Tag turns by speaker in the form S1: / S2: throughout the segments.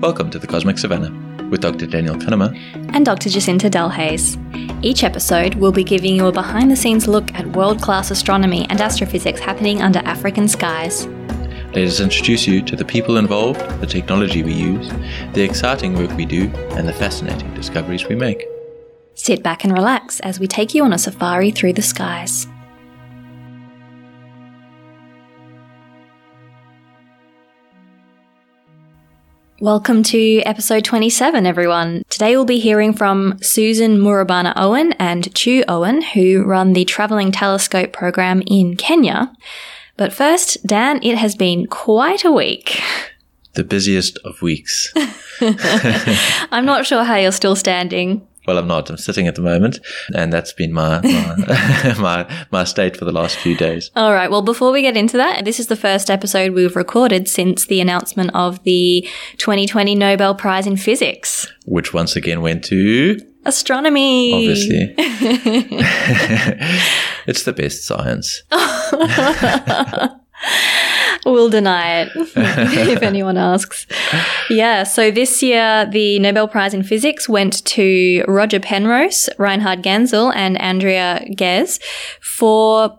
S1: Welcome to the Cosmic Savannah with Dr. Daniel Cunnama
S2: and Dr. Jacinta Delhaize. Each episode, we'll be giving you a behind the scenes look at world class astronomy and astrophysics happening under African skies.
S1: Let us introduce you to the people involved, the technology we use, the exciting work we do, and the fascinating discoveries we make.
S2: Sit back and relax as we take you on a safari through the skies. Welcome to episode 27, everyone. Today we'll be hearing from Susan Murabana Owen and Chu Owen, who run the Travelling Telescope program in Kenya. But first, Dan, it has been quite a week.
S1: The busiest of weeks.
S2: I'm not sure how you're still standing.
S1: Well, I'm not. I'm sitting at the moment, and that's been my my, my my state for the last few days.
S2: All right. Well, before we get into that, this is the first episode we've recorded since the announcement of the 2020 Nobel Prize in Physics,
S1: which once again went to
S2: astronomy.
S1: Obviously, it's the best science.
S2: We'll deny it if anyone asks. Yeah, so this year the Nobel Prize in Physics went to Roger Penrose, Reinhard Genzel, and Andrea Ghez for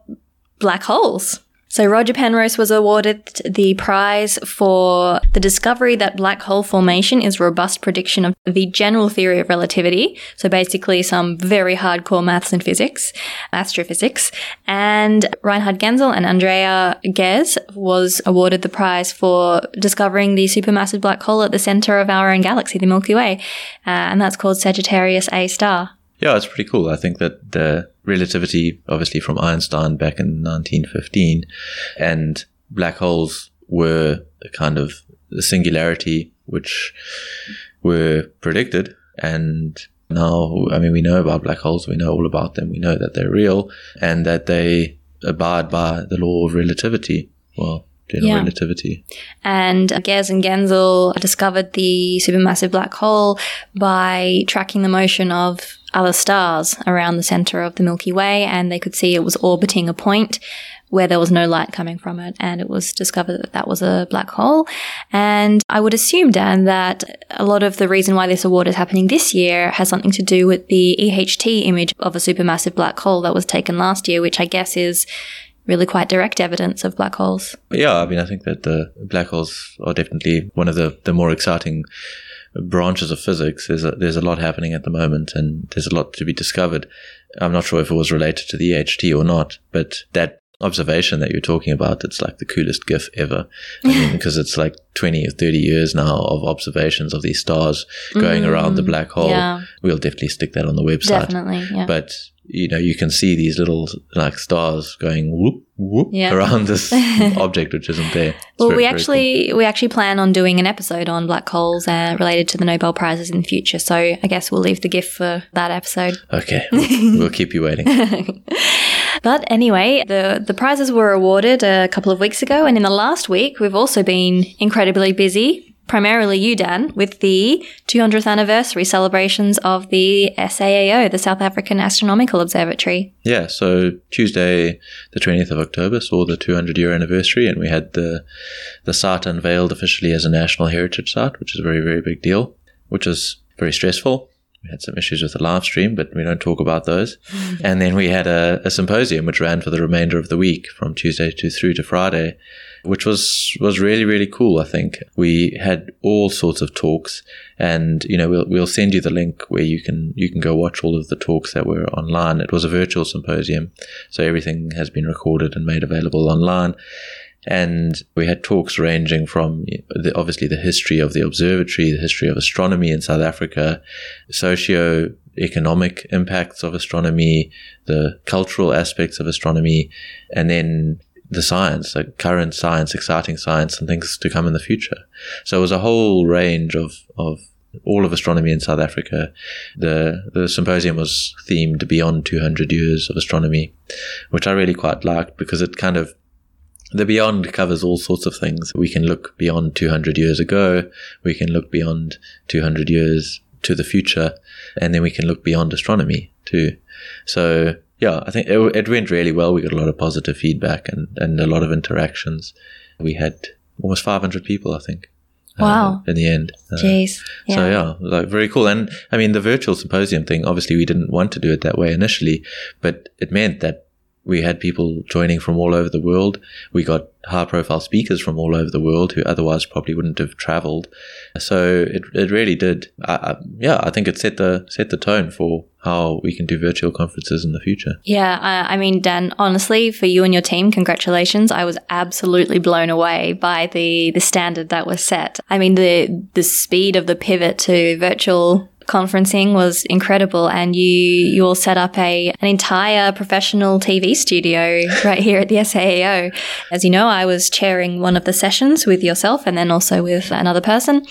S2: black holes. So Roger Penrose was awarded the prize for the discovery that black hole formation is robust prediction of the general theory of relativity. So basically some very hardcore maths and physics, astrophysics. And Reinhard Genzel and Andrea Ghez was awarded the prize for discovering the supermassive black hole at the center of our own galaxy, the Milky Way. Uh, and that's called Sagittarius A star.
S1: Yeah, it's pretty cool. I think that the relativity, obviously from Einstein back in 1915, and black holes were a kind of singularity which were predicted. And now, I mean, we know about black holes, we know all about them, we know that they're real and that they abide by the law of relativity. Well, general yeah. relativity.
S2: And Ghez and Genzel discovered the supermassive black hole by tracking the motion of other stars around the center of the Milky Way, and they could see it was orbiting a point where there was no light coming from it, and it was discovered that that was a black hole. And I would assume, Dan, that a lot of the reason why this award is happening this year has something to do with the EHT image of a supermassive black hole that was taken last year, which I guess is really quite direct evidence of black holes.
S1: Yeah, I mean, I think that the black holes are definitely one of the, the more exciting branches of physics. There's a, there's a lot happening at the moment, and there's a lot to be discovered. I'm not sure if it was related to the EHT or not, but that observation that you're talking about, it's like the coolest GIF ever. I mean, because it's like 20 or 30 years now of observations of these stars going mm, around the black hole. Yeah. We'll definitely stick that on the website.
S2: Definitely, yeah.
S1: But you know, you can see these little like stars going whoop whoop yeah. around this object which isn't there. It's
S2: well, very, we actually cool. we actually plan on doing an episode on black holes uh, related to the Nobel prizes in the future. So I guess we'll leave the gift for that episode.
S1: Okay, we'll, we'll keep you waiting.
S2: but anyway, the the prizes were awarded a couple of weeks ago, and in the last week we've also been incredibly busy primarily you, Dan, with the 200th anniversary celebrations of the SAAO, the South African Astronomical Observatory.
S1: Yeah, so Tuesday, the 20th of October, saw the 200 year anniversary, and we had the the site unveiled officially as a national heritage site, which is a very, very big deal, which was very stressful. We had some issues with the live stream, but we don't talk about those. and then we had a, a symposium which ran for the remainder of the week from Tuesday to through to Friday which was was really really cool. I think we had all sorts of talks, and you know we'll we'll send you the link where you can you can go watch all of the talks that were online. It was a virtual symposium, so everything has been recorded and made available online. And we had talks ranging from the, obviously the history of the observatory, the history of astronomy in South Africa, socio economic impacts of astronomy, the cultural aspects of astronomy, and then the science, like current science, exciting science, and things to come in the future. So it was a whole range of, of all of astronomy in South Africa. The the symposium was themed beyond 200 years of astronomy, which I really quite liked because it kind of the beyond covers all sorts of things. We can look beyond 200 years ago. We can look beyond 200 years to the future, and then we can look beyond astronomy too. So yeah, I think it, it went really well. We got a lot of positive feedback and, and a lot of interactions. We had almost 500 people, I think. uh, in the end. Uh,
S2: Jeez. Yeah.
S1: So yeah, like very cool. And I mean, the virtual symposium thing. Obviously, we didn't want to do it that way initially, but it meant that we had people joining from all over the world. We got high-profile speakers from all over the world who otherwise probably wouldn't have traveled. So it it really did. I, I, yeah, I think it set the set the tone for how we can do virtual conferences in the future.
S2: Yeah, I, I mean, Dan, honestly, for you and your team, congratulations. I was absolutely blown away by the, the standard that was set. I mean, the, the speed of the pivot to virtual conferencing was incredible and you you all set up a an entire professional TV studio right here at the SAAO. As you know, I was chairing one of the sessions with yourself and then also with another person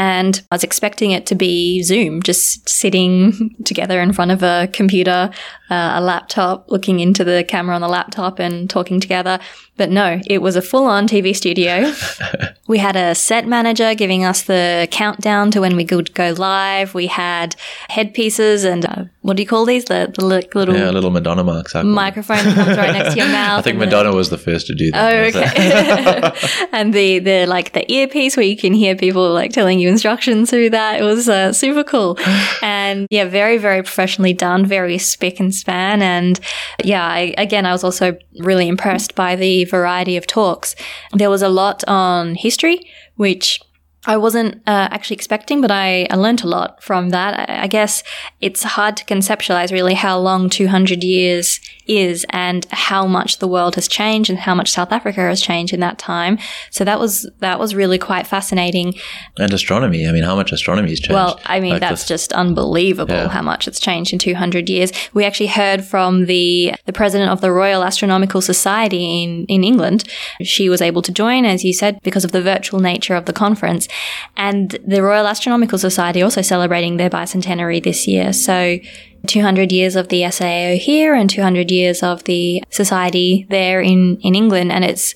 S2: and I was expecting it to be Zoom, just sitting together in front of a computer, uh, a laptop, looking into the camera on the laptop and talking together. But no, it was a full on TV studio. we had a set manager giving us the countdown to when we could go live. We had headpieces and uh, what do you call these? The, the little
S1: Yeah, little Madonna marks. I
S2: microphone that comes right next to your mouth.
S1: I think
S2: and the-
S1: Madonna was the first to do that.
S2: Oh, okay. and the the like the earpiece where you can hear people like telling you instructions through that. It was uh, super cool, and yeah, very very professionally done, very spick and span, and yeah, I, again, I was also really impressed by the variety of talks. There was a lot on history, which. I wasn't uh, actually expecting, but I, I learned a lot from that. I, I guess it's hard to conceptualize really how long 200 years is and how much the world has changed and how much South Africa has changed in that time. So that was that was really quite fascinating.
S1: And astronomy. I mean, how much astronomy has changed?
S2: Well, I mean
S1: Like
S2: that's
S1: this-
S2: just unbelievable
S1: Yeah.
S2: how much it's changed in 200 years. We actually heard from the the president of the Royal Astronomical Society in in England. She was able to join, as you said, because of the virtual nature of the conference, and the Royal Astronomical Society also celebrating their bicentenary this year. So. 200 years of the SAO here and 200 years of the society there in, in England. And it's,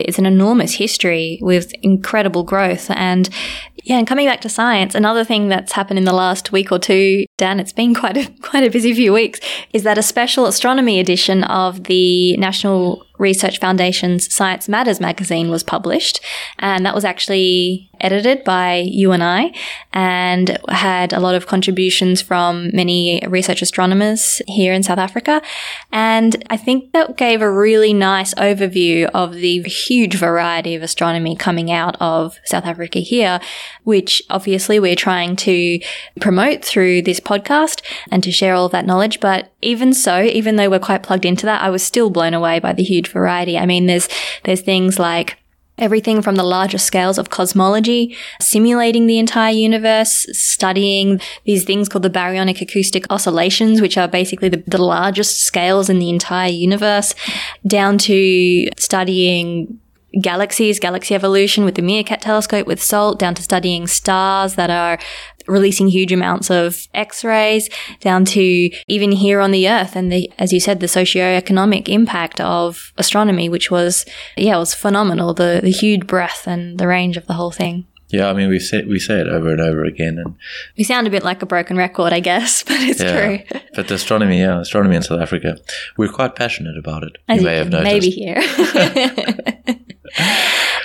S2: it's an enormous history with incredible growth. And yeah, and coming back to science, another thing that's happened in the last week or two, Dan, it's been quite a quite a busy few weeks, is that a special astronomy edition of the National Research Foundation's Science Matters magazine was published, and that was actually edited by you and I, and had a lot of contributions from many research astronomers here in South Africa, and I think that gave a really nice overview of the huge variety of astronomy coming out of South Africa here, which obviously we're trying to promote through this podcast and to share all of that knowledge. But even so, even though we're quite plugged into that, I was still blown away by the huge variety. I mean, there's, there's things like Everything from the larger scales of cosmology, simulating the entire universe, studying these things called the baryonic acoustic oscillations, which are basically the, the largest scales in the entire universe, down to studying galaxies, galaxy evolution with the Meerkat telescope with SALT, down to studying stars that are releasing huge amounts of X-rays, down to even here on the Earth and the, as you said, the socio-economic impact of astronomy, which was, yeah, it was phenomenal. The, the huge breadth and the range of the whole thing.
S1: yeah, I mean, we say we say it over and over again, and
S2: We sound a bit like a broken record, I guess, but it's
S1: yeah.
S2: true.
S1: But the astronomy, yeah, astronomy in South Africa, we're quite passionate about it.
S2: As
S1: you may have noticed.
S2: maybe hear.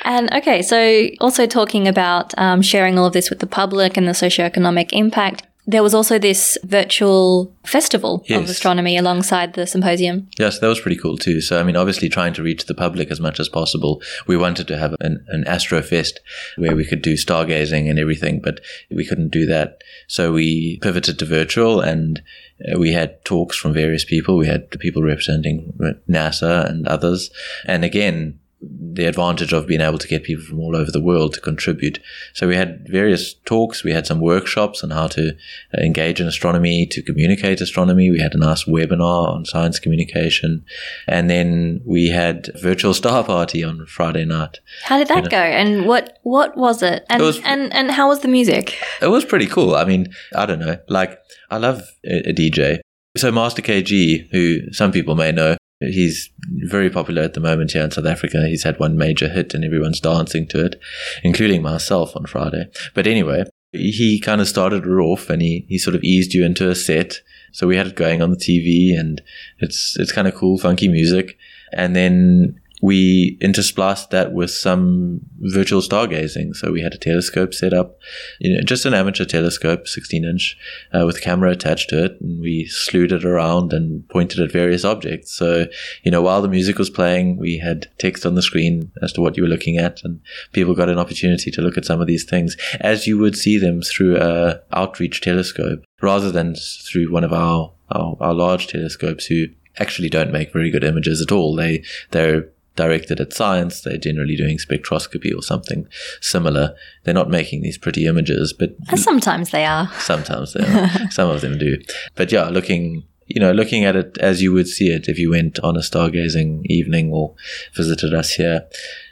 S2: and okay, so also talking about um, sharing all of this with the public and the socioeconomic impact. There was also this virtual festival of astronomy alongside the symposium.
S1: Yes, that was pretty cool too. So, I mean, obviously trying to reach the public as much as possible. We wanted to have an, an Astro Fest where we could do stargazing and everything, but we couldn't do that. So we pivoted to virtual and uh, we had talks from various people. We had people representing NASA and others. And again, the advantage of being able to get people from all over the world to contribute. So we had various talks. We had some workshops on how to uh, engage in astronomy, to communicate astronomy. We had a nice webinar on science communication. And then we had a virtual star party on Friday night.
S2: How did that go? And what what was it? And
S1: It was-
S2: and and how was the music?
S1: It was pretty cool. I mean, I don't know. Like, I love a, a DJ. So Master KG, who some people may know, he's very popular at the moment here in South Africa. He's had one major hit and everyone's dancing to it, including myself on Friday. But anyway, he kind of started it off and he, he sort of eased you into a set. So we had it going on the TV and it's, it's kind of cool, funky music. And then we interspliced that with some virtual stargazing. So we had a telescope set up, you know, just an amateur telescope, 16 inch, uh, with a camera attached to it. And we slewed it around and pointed at various objects. So, you know, while the music was playing, we had text on the screen as to what you were looking at. And people got an opportunity to look at some of these things as you would see them through a outreach telescope rather than through one of our, our, our large telescopes who actually don't make very good images at all. They, they're directed at science. They're generally doing spectroscopy or something similar. They're not making these pretty images, but uh,
S2: sometimes they are.
S1: Sometimes they are. Some of them do. But yeah, looking you know, looking at it as you would see it if you went on a stargazing evening or visited us here.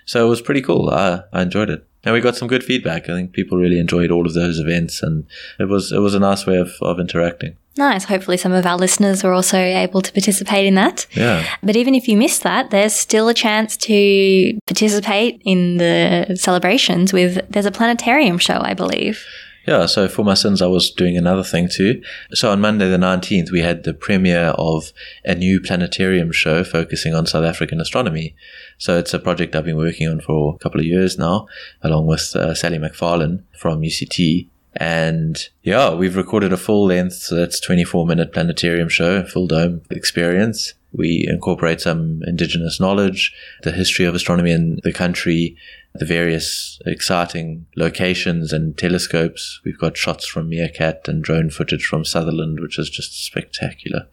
S1: So it was pretty cool. I, I enjoyed it. And we got some good feedback. I think people really enjoyed all of those events and it was it was a nice way of, of interacting.
S2: Nice. Hopefully, some of our listeners were also able to participate in that.
S1: Yeah.
S2: But even if you missed that, there's still a chance to participate in the celebrations with, there's a planetarium show, I believe.
S1: Yeah, so for my sins, I was doing another thing too. So on Monday the 19th, we had the premiere of a new planetarium show focusing on South African astronomy. So it's a project I've been working on for a couple of years now, along with uh, Sally McFarlane from UCT. And yeah, we've recorded a full length, so that's 24 minute planetarium show, full dome experience. We incorporate some indigenous knowledge, the history of astronomy in the country, the various exciting locations and telescopes. We've got shots from Meerkat and drone footage from Sutherland, which is just spectacular.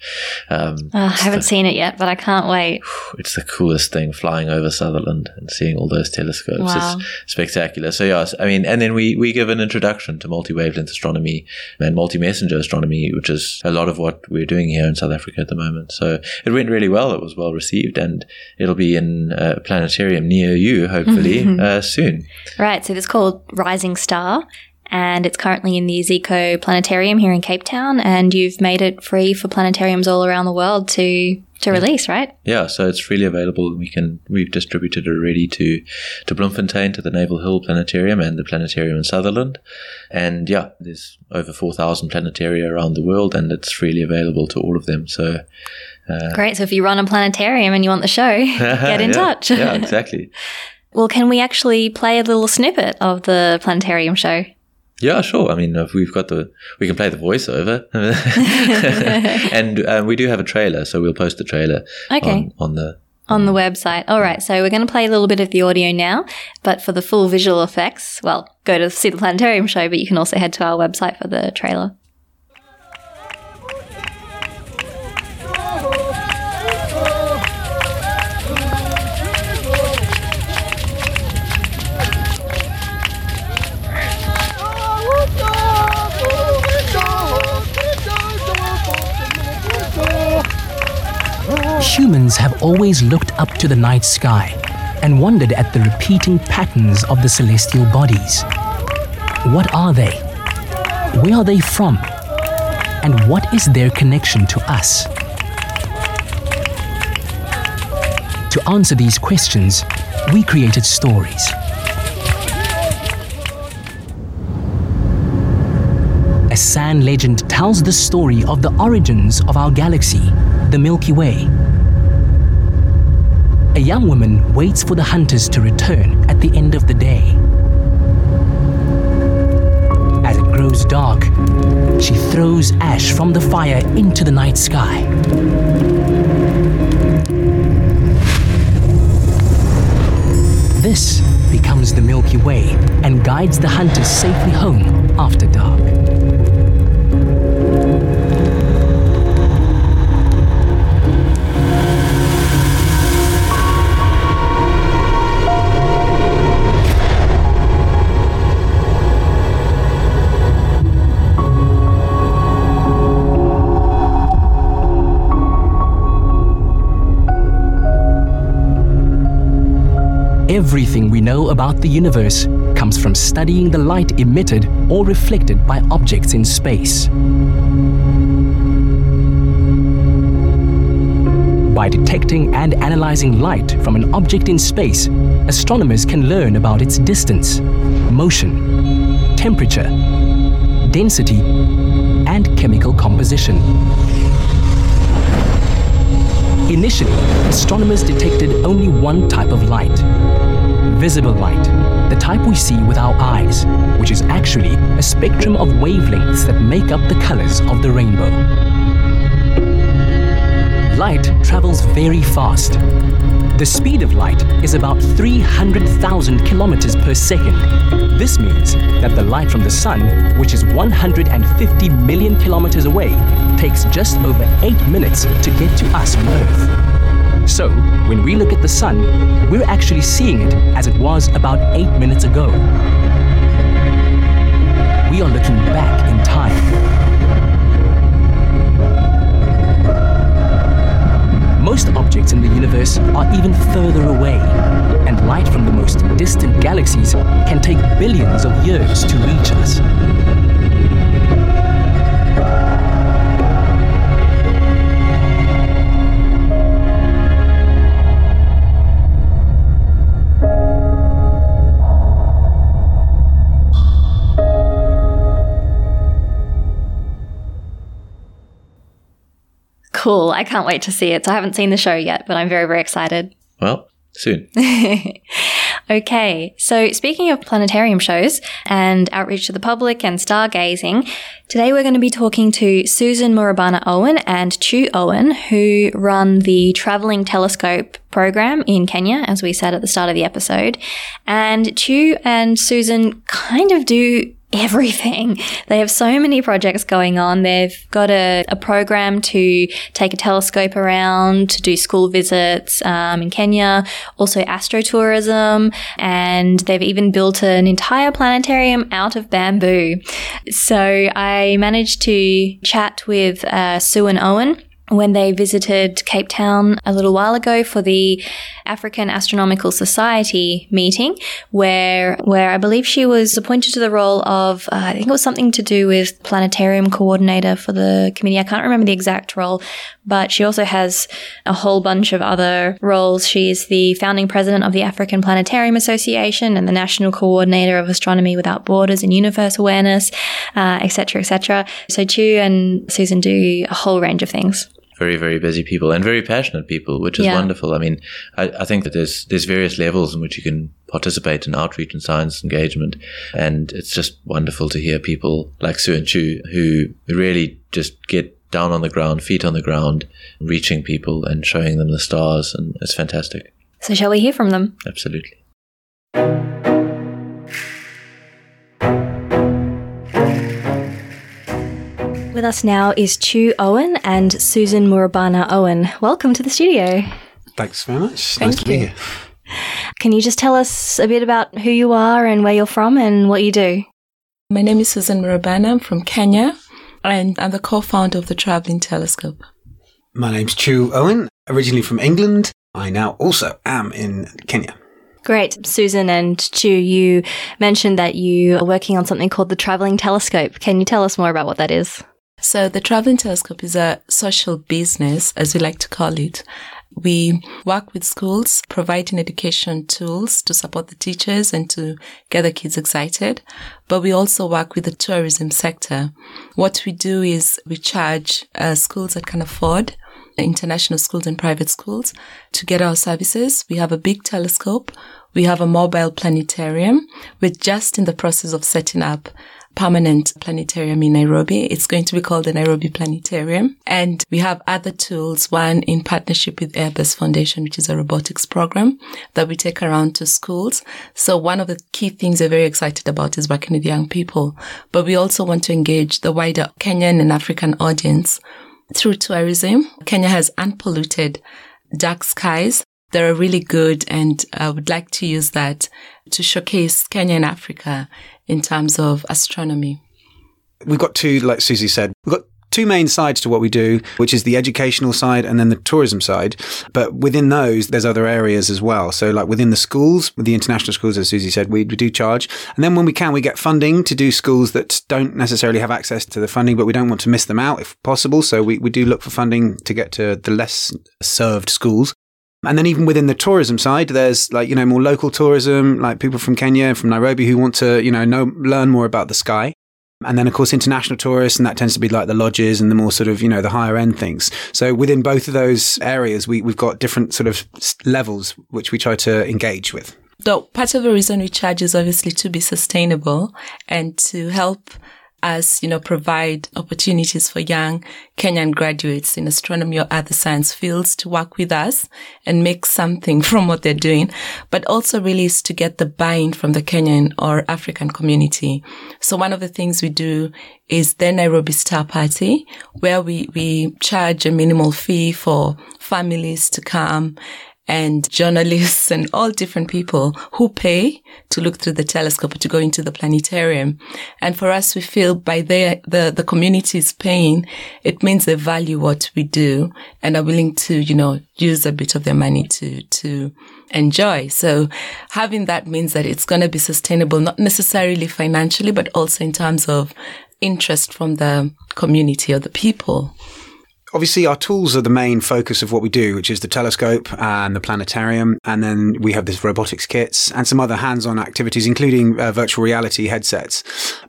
S2: Um, oh, I haven't the, seen it yet, but I can't wait.
S1: It's the coolest thing flying over Sutherland and seeing all those telescopes. Wow. It's spectacular. So, yes, I mean, and then we, we give an introduction to multi wavelength astronomy and multi messenger astronomy, which is a lot of what we're doing here in South Africa at the moment. So it went really well. It was well received and it'll be in a planetarium near you, hopefully. uh, uh, soon.
S2: Right. So it's called Rising Star and it's currently in the Iziko Planetarium here in Cape Town. And you've made it free for planetariums all around the world to to yeah. release, right?
S1: Yeah, so it's freely available. We can we've distributed it already to to Bloemfontein, to the Naval Hill Planetarium, and the Planetarium in Sutherland. And yeah, there's over four thousand planetaria around the world, and it's freely available to all of them. So.
S2: Uh, Great. So if you run a planetarium and you want the show, get in
S1: yeah,
S2: touch.
S1: yeah, exactly.
S2: Well, can we actually play a little snippet of the planetarium show?
S1: Yeah, sure. I mean, if we've got the, we can play the voiceover, and uh, we do have a trailer, so we'll post the trailer.
S2: Okay.
S1: On, on the
S2: on the website. All right, so we're going to play a little bit of the audio now, but for the full visual effects, well, go to see the planetarium show, but you can also head to our website for the trailer.
S3: Humans have always looked up to the night sky and wondered at the repeating patterns of the celestial bodies. What are they? Where are they from? And what is their connection to us? To answer these questions, we created stories. A San legend tells the story of the origins of our galaxy, the Milky Way, a young woman waits for the hunters to return at the end of the day. As it grows dark, she throws ash from the fire into the night sky. This becomes the Milky Way and guides the hunters safely home after dark. Everything we know about the universe comes from studying the light emitted or reflected by objects in space. By detecting and analyzing light from an object in space, astronomers can learn about its distance, motion, temperature, density, and chemical composition. Initially, astronomers detected only one type of light visible light, the type we see with our eyes, which is actually a spectrum of wavelengths that make up the colors of the rainbow. Light travels very fast. The speed of light is about 300,000 kilometers per second. This means that the light from the sun, which is 150 million kilometers away, takes just over 8 minutes to get to us on Earth. So, when we look at the sun, we're actually seeing it as it was about eight minutes ago. We are looking back in time. Most objects in the universe are even further away, and light from the most distant galaxies can take billions of years to reach us.
S2: Cool. I can't wait to see it. So I haven't seen the show yet, but I'm very, very excited.
S1: Well, soon.
S2: okay, so speaking of planetarium shows and outreach to the public and stargazing, today we're going to be talking to Susan Murabana Owen and Chu Owen, who run the Traveling Telescope program in Kenya, as we said at the start of the episode. And Chu and Susan kind of do everything. They have so many projects going on. They've got a, a program to take a telescope around, to do school visits um, in Kenya, also astrotourism, and they've even built an entire planetarium out of bamboo. So I managed to chat with uh, Sue and Owen when they visited Cape Town a little while ago for the African Astronomical Society meeting, where where I believe she was appointed to the role of uh, I think it was something to do with planetarium coordinator for the committee. I can't remember the exact role, but she also has a whole bunch of other roles. She is the founding president of the African Planetarium Association and the national coordinator of Astronomy Without Borders and Universe Awareness, etc., uh, etc. Et so Chu and Susan do a whole range of things
S1: very very busy people and very passionate people, which is yeah. wonderful. I mean, I, I, think that there's there's various levels in which you can participate in outreach and science engagement, and it's just wonderful to hear people like Sue and Chu who really just get down on the ground, feet on the ground, reaching people and showing them the stars, and it's fantastic.
S2: So, shall we hear from them?
S1: Absolutely.
S2: With us now is Chu Owen and Susan Murabana Owen. Welcome to the studio.
S4: Thanks very much.
S2: Thank
S4: nice
S2: you.
S4: to be here.
S2: Can you just tell us a bit about who you are and where you're from and what you do?
S5: My name is Susan Murabana. I'm from Kenya and I'm the co-founder of the Traveling Telescope.
S4: My name's Chu Owen, originally from England. I now also am in Kenya.
S2: Great. Susan and Chu, you mentioned that you are working on something called the Traveling Telescope. Can you tell us more about what that is?
S5: So the Traveling Telescope is a social business, as we like to call it. We work with schools, providing education tools to support the teachers and to get the kids excited. But we also work with the tourism sector. What we do is we charge uh, schools that can afford international schools and private schools to get our services. We have a big telescope. We have a mobile planetarium. We're just in the process of setting up permanent planetarium in Nairobi. It's going to be called the Nairobi Planetarium. And we have other tools, one in partnership with Airbus Foundation, which is a robotics program that we take around to schools. So one of the key things we're very excited about is working with young people, but we also want to engage the wider Kenyan and African audience through tourism. Kenya has unpolluted dark skies they are really good and I would like to use that to showcase Kenya and Africa in terms of astronomy?
S4: We've got two, like Susie said, we've got two main sides to what we do, which is the educational side and then the tourism side. But within those, there's other areas as well. So like within the schools, the international schools, as Susie said, we, we do charge. And then when we can, we get funding to do schools that don't necessarily have access to the funding, but we don't want to miss them out if possible. So we, we do look for funding to get to the less served schools. And then even within the tourism side, there's like, you know, more local tourism, like people from Kenya, and from Nairobi who want to, you know, know, learn more about the sky. And then, of course, international tourists, and that tends to be like the lodges and the more sort of, you know, the higher end things. So within both of those areas, we, we've got different sort of levels which we try to engage with.
S5: So part of the reason we charge is obviously to be sustainable and to help us, you know, provide opportunities for young Kenyan graduates in astronomy or other science fields to work with us and make something from what they're doing, but also really is to get the buy-in from the Kenyan or African community. So one of the things we do is the Nairobi Star Party, where we, we charge a minimal fee for families to come and journalists and all different people who pay to look through the telescope to go into the planetarium. And for us, we feel by the, the, the community is paying, it means they value what we do and are willing to, you know, use a bit of their money to, to enjoy. So having that means that it's going to be sustainable, not necessarily financially, but also in terms of interest from the community or the people
S4: obviously our tools are the main focus of what we do, which is the telescope and the planetarium. And then we have this robotics kits and some other hands-on activities, including uh, virtual reality headsets.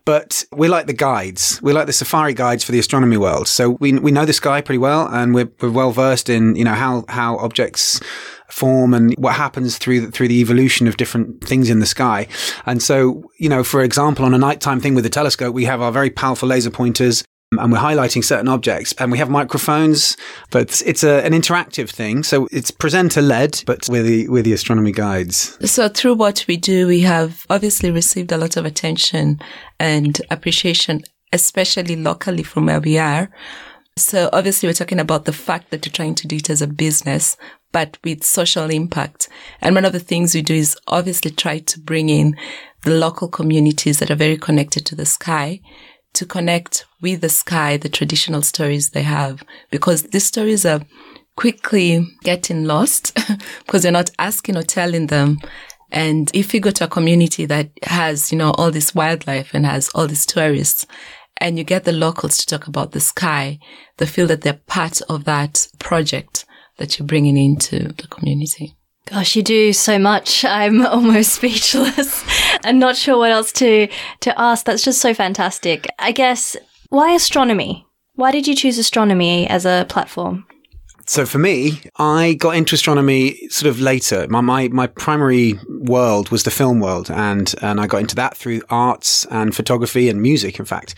S4: But we're like the guides. We're like the safari guides for the astronomy world. So we, we know the sky pretty well and we're, we're well versed in, you know, how, how objects form and what happens through the, through the evolution of different things in the sky. And so, you know, for example, on a nighttime thing with the telescope, we have our very powerful laser pointers and we're highlighting certain objects and we have microphones, but it's a, an interactive thing. So it's presenter led, but with the, with the astronomy guides.
S5: So through what we do, we have obviously received a lot of attention and appreciation, especially locally from where we are. So obviously we're talking about the fact that you're trying to do it as a business, but with social impact. And one of the things we do is obviously try to bring in the local communities that are very connected to the sky to connect with the sky, the traditional stories they have, because these stories are quickly getting lost because they're not asking or telling them. And if you go to a community that has, you know, all this wildlife and has all these tourists and you get the locals to talk about the sky, they feel that they're part of that project that you're bringing into the community.
S2: Gosh, you do so much. I'm almost speechless and not sure what else to, to ask. That's just so fantastic. I guess, why astronomy? Why did you choose astronomy as a platform?
S4: So for me, I got into astronomy sort of later. My, my, my primary world was the film world and, and I got into that through arts and photography and music, in fact.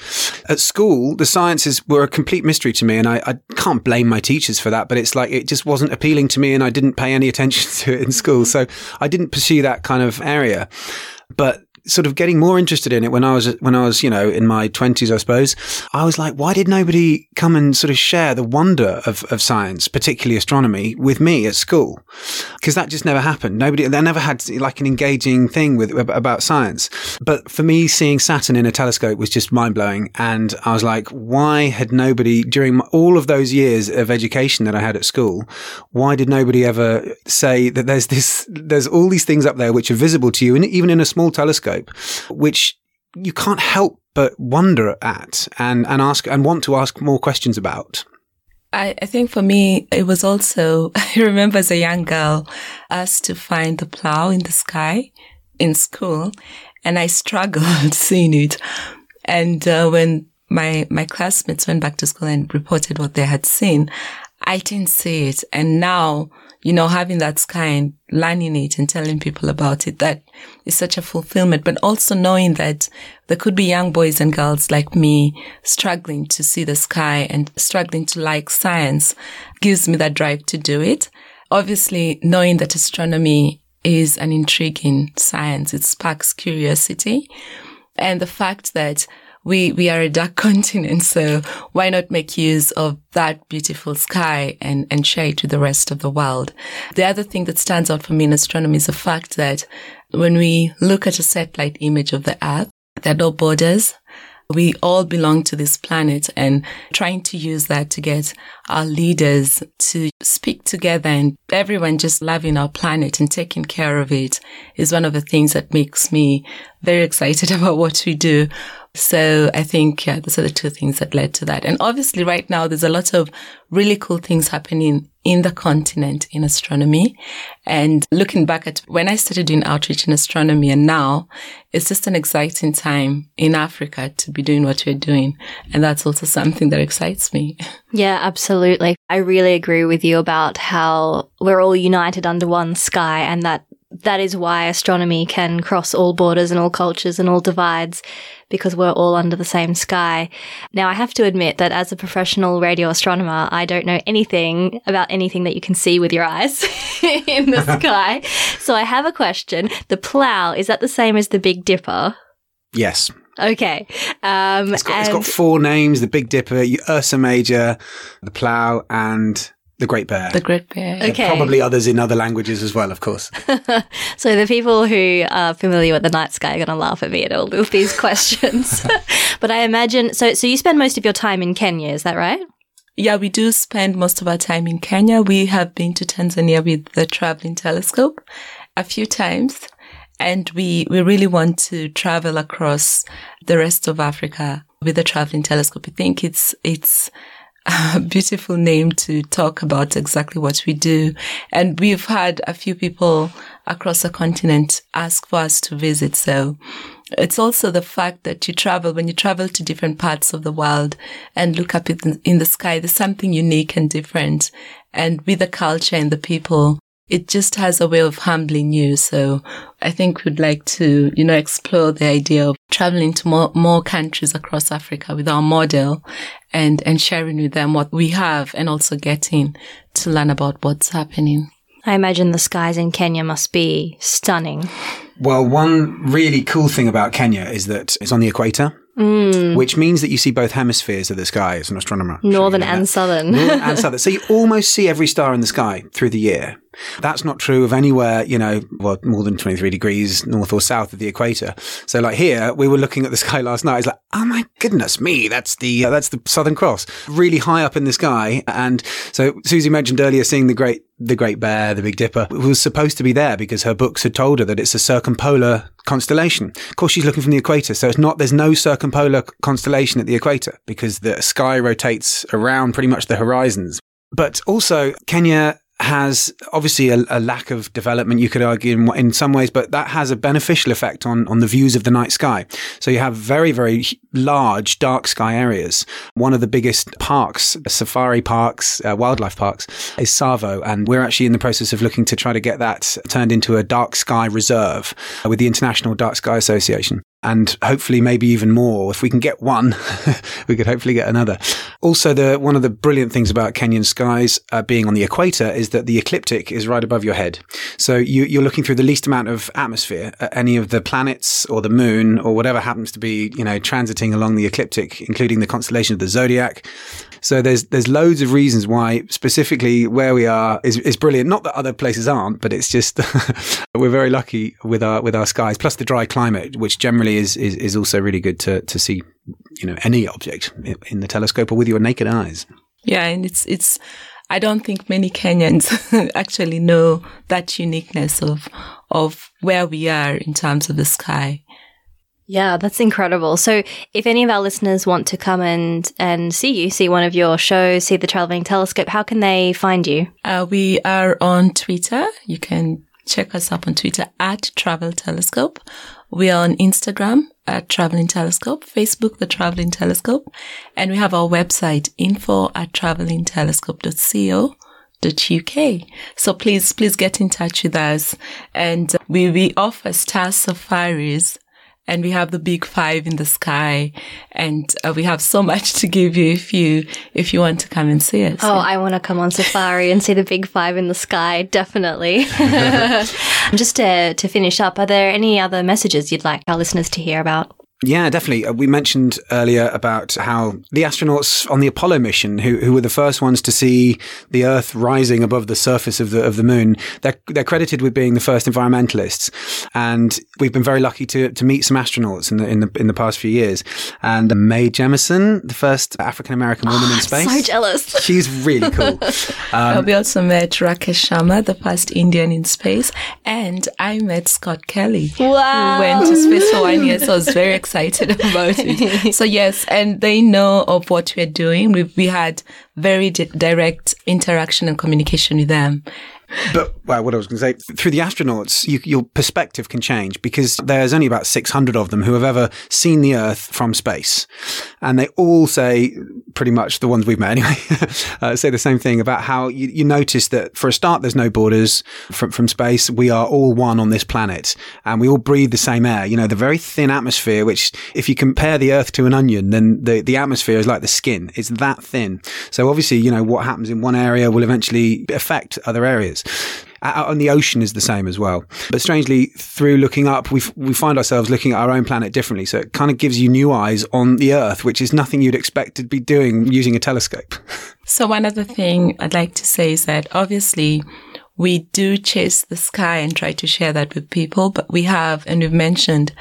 S4: At school, the sciences were a complete mystery to me and I, I can't blame my teachers for that, but it's like, it just wasn't appealing to me and I didn't pay any attention to it in school. So I didn't pursue that kind of area. But sort of getting more interested in it when I was when I was you know in my twenties, I suppose. I was like, why did nobody come and sort of share the wonder of, of science, particularly astronomy, with me at school? Because that just never happened. Nobody, they never had like an engaging thing with about science. But for me, seeing Saturn in a telescope was just mind blowing, and I was like, why had nobody during all of those years of education that I had at school? Why did nobody ever say that there's this, there's all these things up there which are visible to you, and even in a small telescope? Which you can't help but wonder at and, and ask and want to ask more questions about.
S5: I, I think for me, it was also, I remember as a young girl, asked to find the plow in the sky in school, and I struggled seeing it. And uh, when my my classmates went back to school and reported what they had seen, I didn't see it. And now you know, having that sky and learning it and telling people about it, that is such a fulfillment. But also knowing that there could be young boys and girls like me struggling to see the sky and struggling to like science gives me that drive to do it. Obviously, knowing that astronomy is an intriguing science, it sparks curiosity. And the fact that we, we are a dark continent. So why not make use of that beautiful sky and, and share it with the rest of the world? The other thing that stands out for me in astronomy is the fact that when we look at a satellite image of the earth, there are no borders. We all belong to this planet and trying to use that to get our leaders to speak together and everyone just loving our planet and taking care of it is one of the things that makes me very excited about what we do. So I think, yeah, those are the two things that led to that. And obviously right now there's a lot of really cool things happening in the continent in astronomy. And looking back at when I started doing outreach in astronomy and now it's just an exciting time in Africa to be doing what we're doing. And that's also something that excites me.
S2: Yeah, absolutely. I really agree with you about how we're all united under one sky and that that is why astronomy can cross all borders and all cultures and all divides because we're all under the same sky. Now, I have to admit that as a professional radio astronomer, I don't know anything about anything that you can see with your eyes in the sky. So I have a question. The plough, is that the same as the Big Dipper?
S4: Yes.
S2: Okay. Um,
S4: It's got, it's
S2: and-
S4: got four names the Big Dipper, Ursa Major, the Plough, and the Great Bear.
S5: The Great Bear.
S2: Okay.
S4: Probably others in other languages as well, of course.
S2: So the people who are familiar with the night sky are going to laugh at me at all of these questions. but I imagine so. So you spend most of your time in Kenya, is that right?
S5: Yeah, we do spend most of our time in Kenya. We have been to Tanzania with the traveling telescope a few times. And we, we really want to travel across the rest of Africa with the traveling telescope. I think it's, it's a beautiful name to talk about exactly what we do. And we've had a few people across the continent ask for us to visit. So it's also the fact that you travel, when you travel to different parts of the world and look up in, in the sky, there's something unique and different. And with the culture and the people, it just has a way of humbling you. So I think we'd like to, you know, explore the idea of traveling to more, more countries across Africa with our model and, and sharing with them what we have and also getting to learn about what's happening.
S2: I imagine the skies in Kenya must be stunning.
S4: Well, one really cool thing about Kenya is that it's on the equator, mm. which means that you see both hemispheres of the sky as an astronomer.
S2: Northern
S4: Sure you know
S2: and
S4: that.
S2: southern.
S4: Northern and southern. So you almost see every star in the sky through the year. That's not true of anywhere, you know, well, more than 23 degrees north or south of the equator. So like here, we were looking at the sky last night. It's like, oh my goodness me, that's the, uh, that's the Southern Cross really high up in the sky. And so Susie mentioned earlier seeing the great, the Great Bear, the Big Dipper was supposed to be there because her books had told her that it's a circumpolar constellation. Of course, she's looking from the equator. So it's not, there's no circumpolar constellation at the equator because the sky rotates around pretty much the horizons. But also, Kenya has obviously a, a lack of development, you could argue in, in some ways, but that has a beneficial effect on, on the views of the night sky. So you have very, very large dark sky areas. One of the biggest parks, safari parks, uh, wildlife parks, is Tsavo. And we're actually in the process of looking to try to get that turned into a dark sky reserve with the International Dark Sky Association and hopefully maybe even more. If we can get one, we could hopefully get another. Also, the one of the brilliant things about Kenyan skies uh, being on the equator is that the ecliptic is right above your head. So you, you're looking through the least amount of atmosphere. Uh, any of the planets or the moon or whatever happens to be, you know, transiting along the ecliptic, including the constellation of the zodiac. So there's there's loads of reasons why specifically where we are is, is brilliant. Not that other places aren't, but it's just we're very lucky with our with our skies. Plus the dry climate, which generally is is, is also really good to to see, you know, any object in the telescope or with your naked eyes.
S5: Yeah, and it's it's I don't think many Kenyans actually know that uniqueness of of where we are in terms of the sky.
S2: Yeah, that's incredible. So, if any of our listeners want to come and and see you, see one of your shows, see the traveling telescope, how can they find you?
S5: Uh, we are on Twitter. You can check us up on Twitter at Travel Telescope. We are on Instagram at Traveling Telescope, Facebook, The Traveling Telescope, and we have our website info at travelingtelescope.co. uk. So please, please get in touch with us. And we, we offer star safaris and we have the big five in the sky and uh, we have so much to give you if you, if you want to come and see us.
S2: Oh, I want to come on safari and see the big five in the sky, definitely. Just to, to finish up, are there any other messages you'd like our listeners to hear about?
S4: Yeah, definitely. Uh, We mentioned earlier about how the astronauts on the Apollo mission, who, who were the first ones to see the Earth rising above the surface of the of the moon, they're they're credited with being the first environmentalists, and we've been very lucky to to meet some astronauts in the in the in the past few years. And Mae Jemison, the first African American woman in space,
S2: So jealous.
S4: she's really cool.
S5: Uh, we also met Rakesh Sharma, the first Indian in space, and I met Scott Kelly.
S2: Wow.
S5: Who went to space for one year, so I was very excited about it. so yes, and they know of what we're doing. We've, we had very di- direct interaction and communication with them.
S4: But well, what I was going to say, through the astronauts, you, your perspective can change because there's only about 600 of them who have ever seen the Earth from space. And they all say, pretty much the ones we've met anyway, uh, say the same thing about how you, you, notice that for a start, there's no borders from, from space. We are all one on this planet and we all breathe the same air. You know, the very thin atmosphere, which if you compare the Earth to an onion, then the, the atmosphere is like the skin. It's that thin. So obviously, you know, what happens in one area will eventually affect other areas. Out on the ocean is the same as well. But strangely, through looking up, we we find ourselves looking at our own planet differently. So it kind of gives you new eyes on the Earth, which is nothing you'd expect to be doing using a telescope.
S5: So one other thing I'd like to say is that obviously we do chase the sky and try to share that with people, but we have, and we've mentioned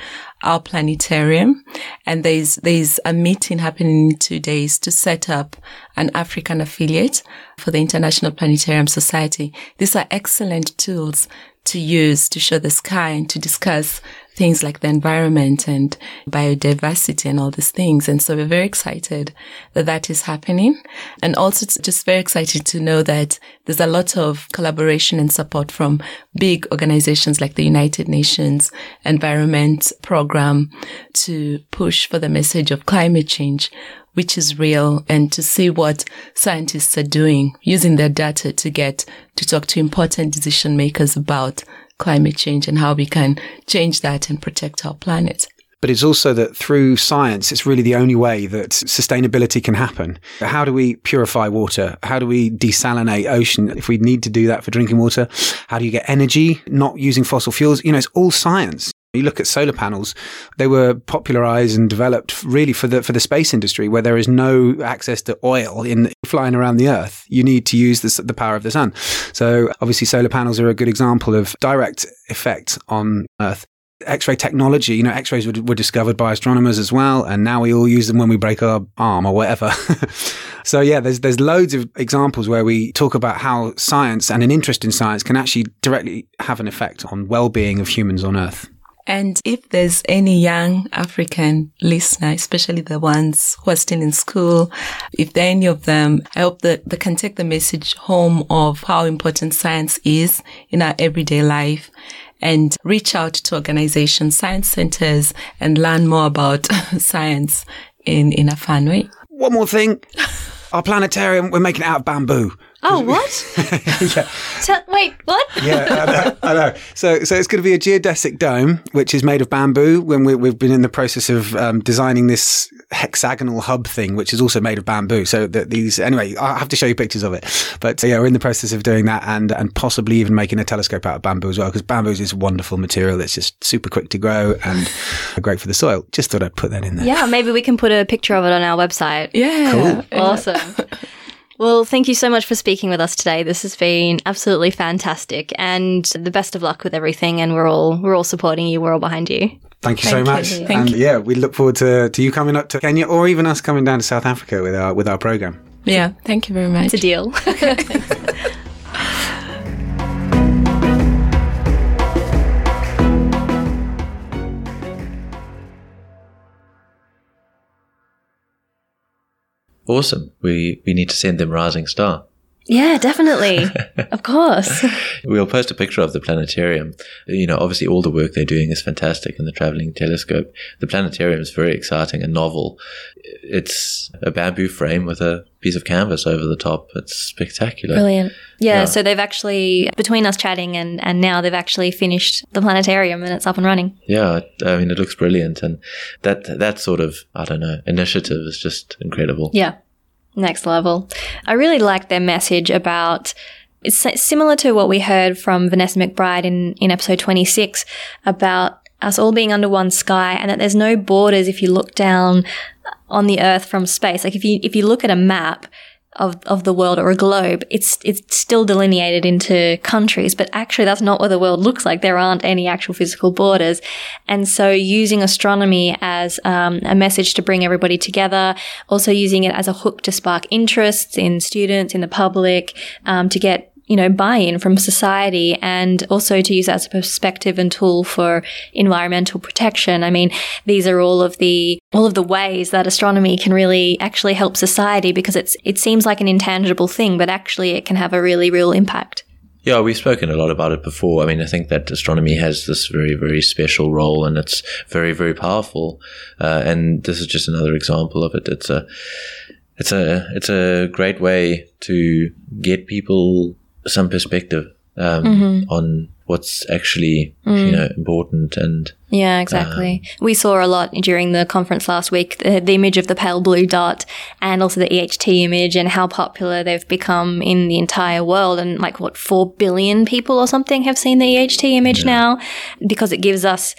S5: our planetarium. And there's, there's a meeting happening in two days to set up an African affiliate for the International Planetarium Society. These are excellent tools to use to show the sky and to discuss things like the environment and biodiversity and all these things. And so we're very excited that that is happening. And also just very excited to know that there's a lot of collaboration and support from big organizations like the United Nations Environment Program to push for the message of climate change which is real and to see what scientists are doing using their data to get to talk to important decision makers about climate change and how we can change that and protect our planet.
S4: But it's also that through science, it's really the only way that sustainability can happen. How do we purify water? How do we desalinate ocean if we need to do that for drinking water? How do you get energy not using fossil fuels? You know, it's all science. You look at solar panels; they were popularized and developed really for the for the space industry, where there is no access to oil in flying around the Earth. You need to use the, the power of the sun. So obviously, solar panels are a good example of direct effect on Earth. X-ray technology, you know, X-rays were, were, discovered by astronomers as well, and now we all use them when we break our arm or whatever. so yeah, there's there's loads of examples where we talk about how science and an interest in science can actually directly have an effect on well-being of humans on Earth.
S5: And if there's any young African listener, especially the ones who are still in school, if there are any of them, I hope that they can take the message home of how important science is in our everyday life and reach out to organizations, science centers, and learn more about science in, in a fun way.
S4: One more thing. Our planetarium, we're making it out of bamboo.
S2: Oh, what? yeah. So, wait, what?
S4: yeah, I know, I know. So, so it's going to be a geodesic dome, which is made of bamboo. When we, have been in the process of um, designing this hexagonal hub thing, which is also made of bamboo. So that these, anyway, I have to show you pictures of it. But yeah, we're in the process of doing that, and and possibly even making a telescope out of bamboo as well, because bamboo is this wonderful material. It's just super quick to grow and great for the soil. Just thought I'd put that in there.
S2: Yeah, maybe we can put a picture of it on our website.
S5: Yeah,
S4: cool.
S2: awesome. Well, thank you so much for speaking with us today. This has been absolutely fantastic and the best of luck with everything and we're all we're all supporting you. We're all behind you.
S4: Thank you Thank so much. You. and you. yeah, we look forward to, to you coming up to Kenya or even us coming down to South Africa with our with our program.
S5: Yeah, thank you very much.
S2: It's a deal.
S1: Awesome. We we need to send them Rising Star.
S2: Yeah, definitely. of course.
S1: We'll post a picture of the planetarium. You know, obviously all the work they're doing is fantastic in the traveling telescope. The planetarium is very exciting and novel. It's a bamboo frame with a piece of canvas over the top. It's spectacular.
S2: Brilliant. Yeah, yeah, so they've actually between us chatting and and now they've actually finished the planetarium and it's up and running.
S1: Yeah, I mean it looks brilliant and that that sort of I don't know, initiative is just incredible.
S2: Yeah next level. I really like their message about it's similar to what we heard from Vanessa McBride in, in episode 26 about us all being under one sky and that there's no borders if you look down on the earth from space. Like if you, if you look at a map, of, of the world or a globe, it's, it's still delineated into countries, but actually that's not what the world looks like. There aren't any actual physical borders. And so using astronomy as um, a message to bring everybody together, also using it as a hook to spark interests in students, in the public, um, to get you know, buy-in from society and also to use as a perspective and tool for environmental protection. I mean, these are all of the all of the ways that astronomy can really actually help society because it's it seems like an intangible thing, but actually it can have a really real impact.
S1: Yeah, we've spoken a lot about it before. I mean, I think that astronomy has this very, very special role, and it's very, very powerful. Uh, and this is just another example of it. It's a, it's a, it's a great way to get people some perspective um, mm-hmm. on what's actually mm. you know important and
S2: yeah exactly um, we saw a lot during the conference last week the, the, image of the pale blue dot and also the EHT image and how popular they've become in the entire world and like what 4 billion people or something have seen the EHT image yeah. now because it gives us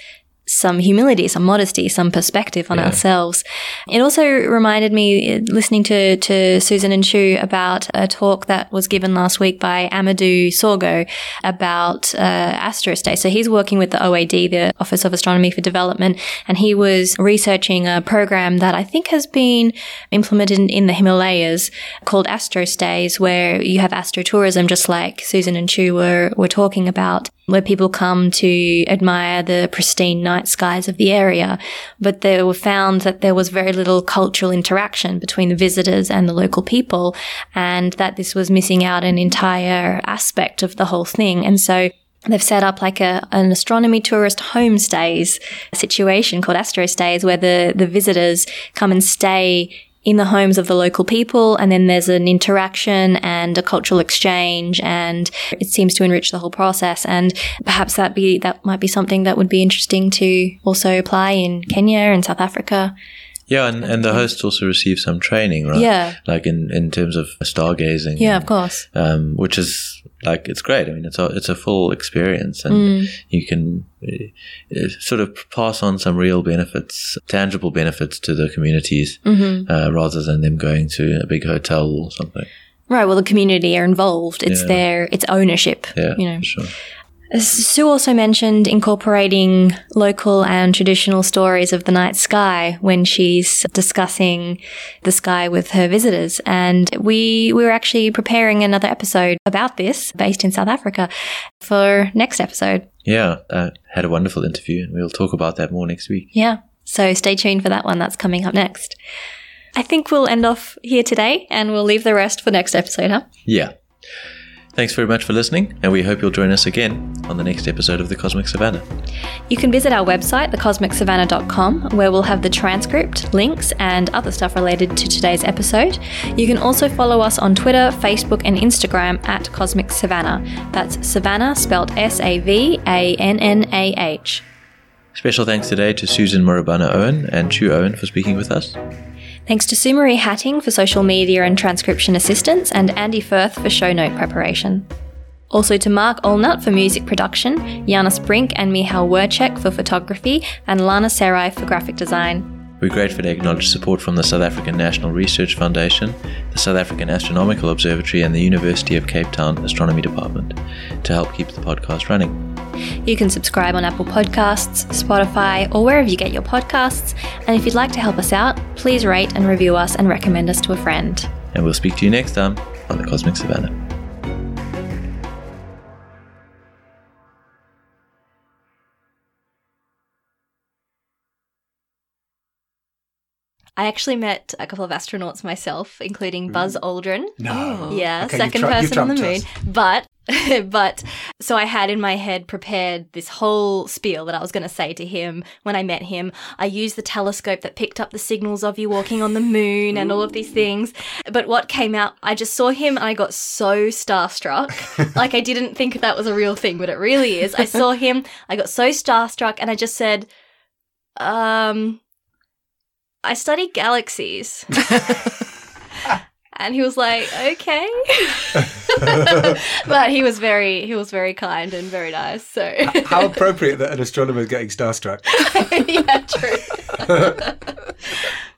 S2: some humility, some modesty, some perspective on yeah. ourselves. It also reminded me, listening to, to Susan and Chu, about a talk that was given last week by Amadou Sorgo about uh, Astrostays. So he's working with the OAD, the Office of Astronomy for Development, and he was researching a program that I think has been implemented in, in the Himalayas called Astrostays, where you have astrotourism, just like Susan and Chu were, were talking about where people come to admire the pristine night skies of the area. But they were found that there was very little cultural interaction between the visitors and the local people and that this was missing out an entire aspect of the whole thing. And so They've set up like a, an astronomy tourist homestays situation called Astrostays where the, the visitors come and stay in the homes of the local people. And then there's an interaction and a cultural exchange and it seems to enrich the whole process. And perhaps that be, that might be something that would be interesting to also apply in Kenya and South Africa.
S1: Yeah, and, and the hosts also receive some training, right?
S2: Yeah.
S1: Like in, in terms of stargazing.
S2: Yeah, of course.
S1: Um, which is like, it's great. I mean, it's a, it's a full experience and mm. you can uh, sort of pass on some real benefits, tangible benefits to the communities mm-hmm. uh, rather than them going to a big hotel or something.
S2: Right. Well, the community are involved. It's yeah. their, it's ownership.
S1: Yeah.
S2: You know.
S1: Sure.
S2: Sue also mentioned incorporating local and traditional stories of the night sky when she's discussing the sky with her visitors. And we, we were actually preparing another episode about this based in South Africa for next episode.
S1: Yeah, I had a wonderful interview and we'll talk about that more next week.
S2: Yeah. So stay tuned for that one. That's coming up next. I think we'll end off here today and we'll leave the rest for next episode, huh?
S1: Yeah. Thanks very much for listening, and we hope you'll join us again on the next episode of The Cosmic Savannah.
S2: You can visit our website, thecosmicsavannah.com, where we'll have the transcript, links, and other stuff related to today's episode. You can also follow us on Twitter, Facebook, and Instagram at Cosmic Savannah. That's Savannah spelled S A V A N N A H.
S1: Special thanks today to Susan Murabana Owen and Chu Owen for speaking with us.
S2: Thanks to Sumari Hattingh for social media and transcription assistance, and Andy Firth for show note preparation. Also to Mark Allnutt for music production, Janus Brink and Michal Werchek for photography, and Lana Ceraj for graphic design.
S1: We gratefully acknowledge support from the South African National Research Foundation, the South African Astronomical Observatory, and the University of Cape Town Astronomy Department to help keep the podcast running.
S2: You can subscribe on Apple Podcasts, Spotify, or wherever you get your podcasts. And if you'd like to help us out, please rate and review us and recommend us to a friend.
S1: And we'll speak to you next time on the Cosmic Savannah.
S2: I actually met a couple of astronauts myself, including Buzz Aldrin.
S4: No.
S2: Yeah,
S4: Okay,
S2: second
S4: you've tru- you've
S2: person on the moon.
S4: us.
S2: But but so I had in my head prepared this whole spiel that I was going to say to him when I met him. I used the telescope that picked up the signals of you walking on the moon and all of these things. But what came out, I just saw him and I got so starstruck. like I didn't think that was a real thing, but it really is. I saw him, I got so starstruck and I just said, um, I study galaxies. And he was like, "Okay." but he was very he was very kind and very nice. So
S4: How appropriate that an astronomer is getting starstruck.
S2: yeah, true.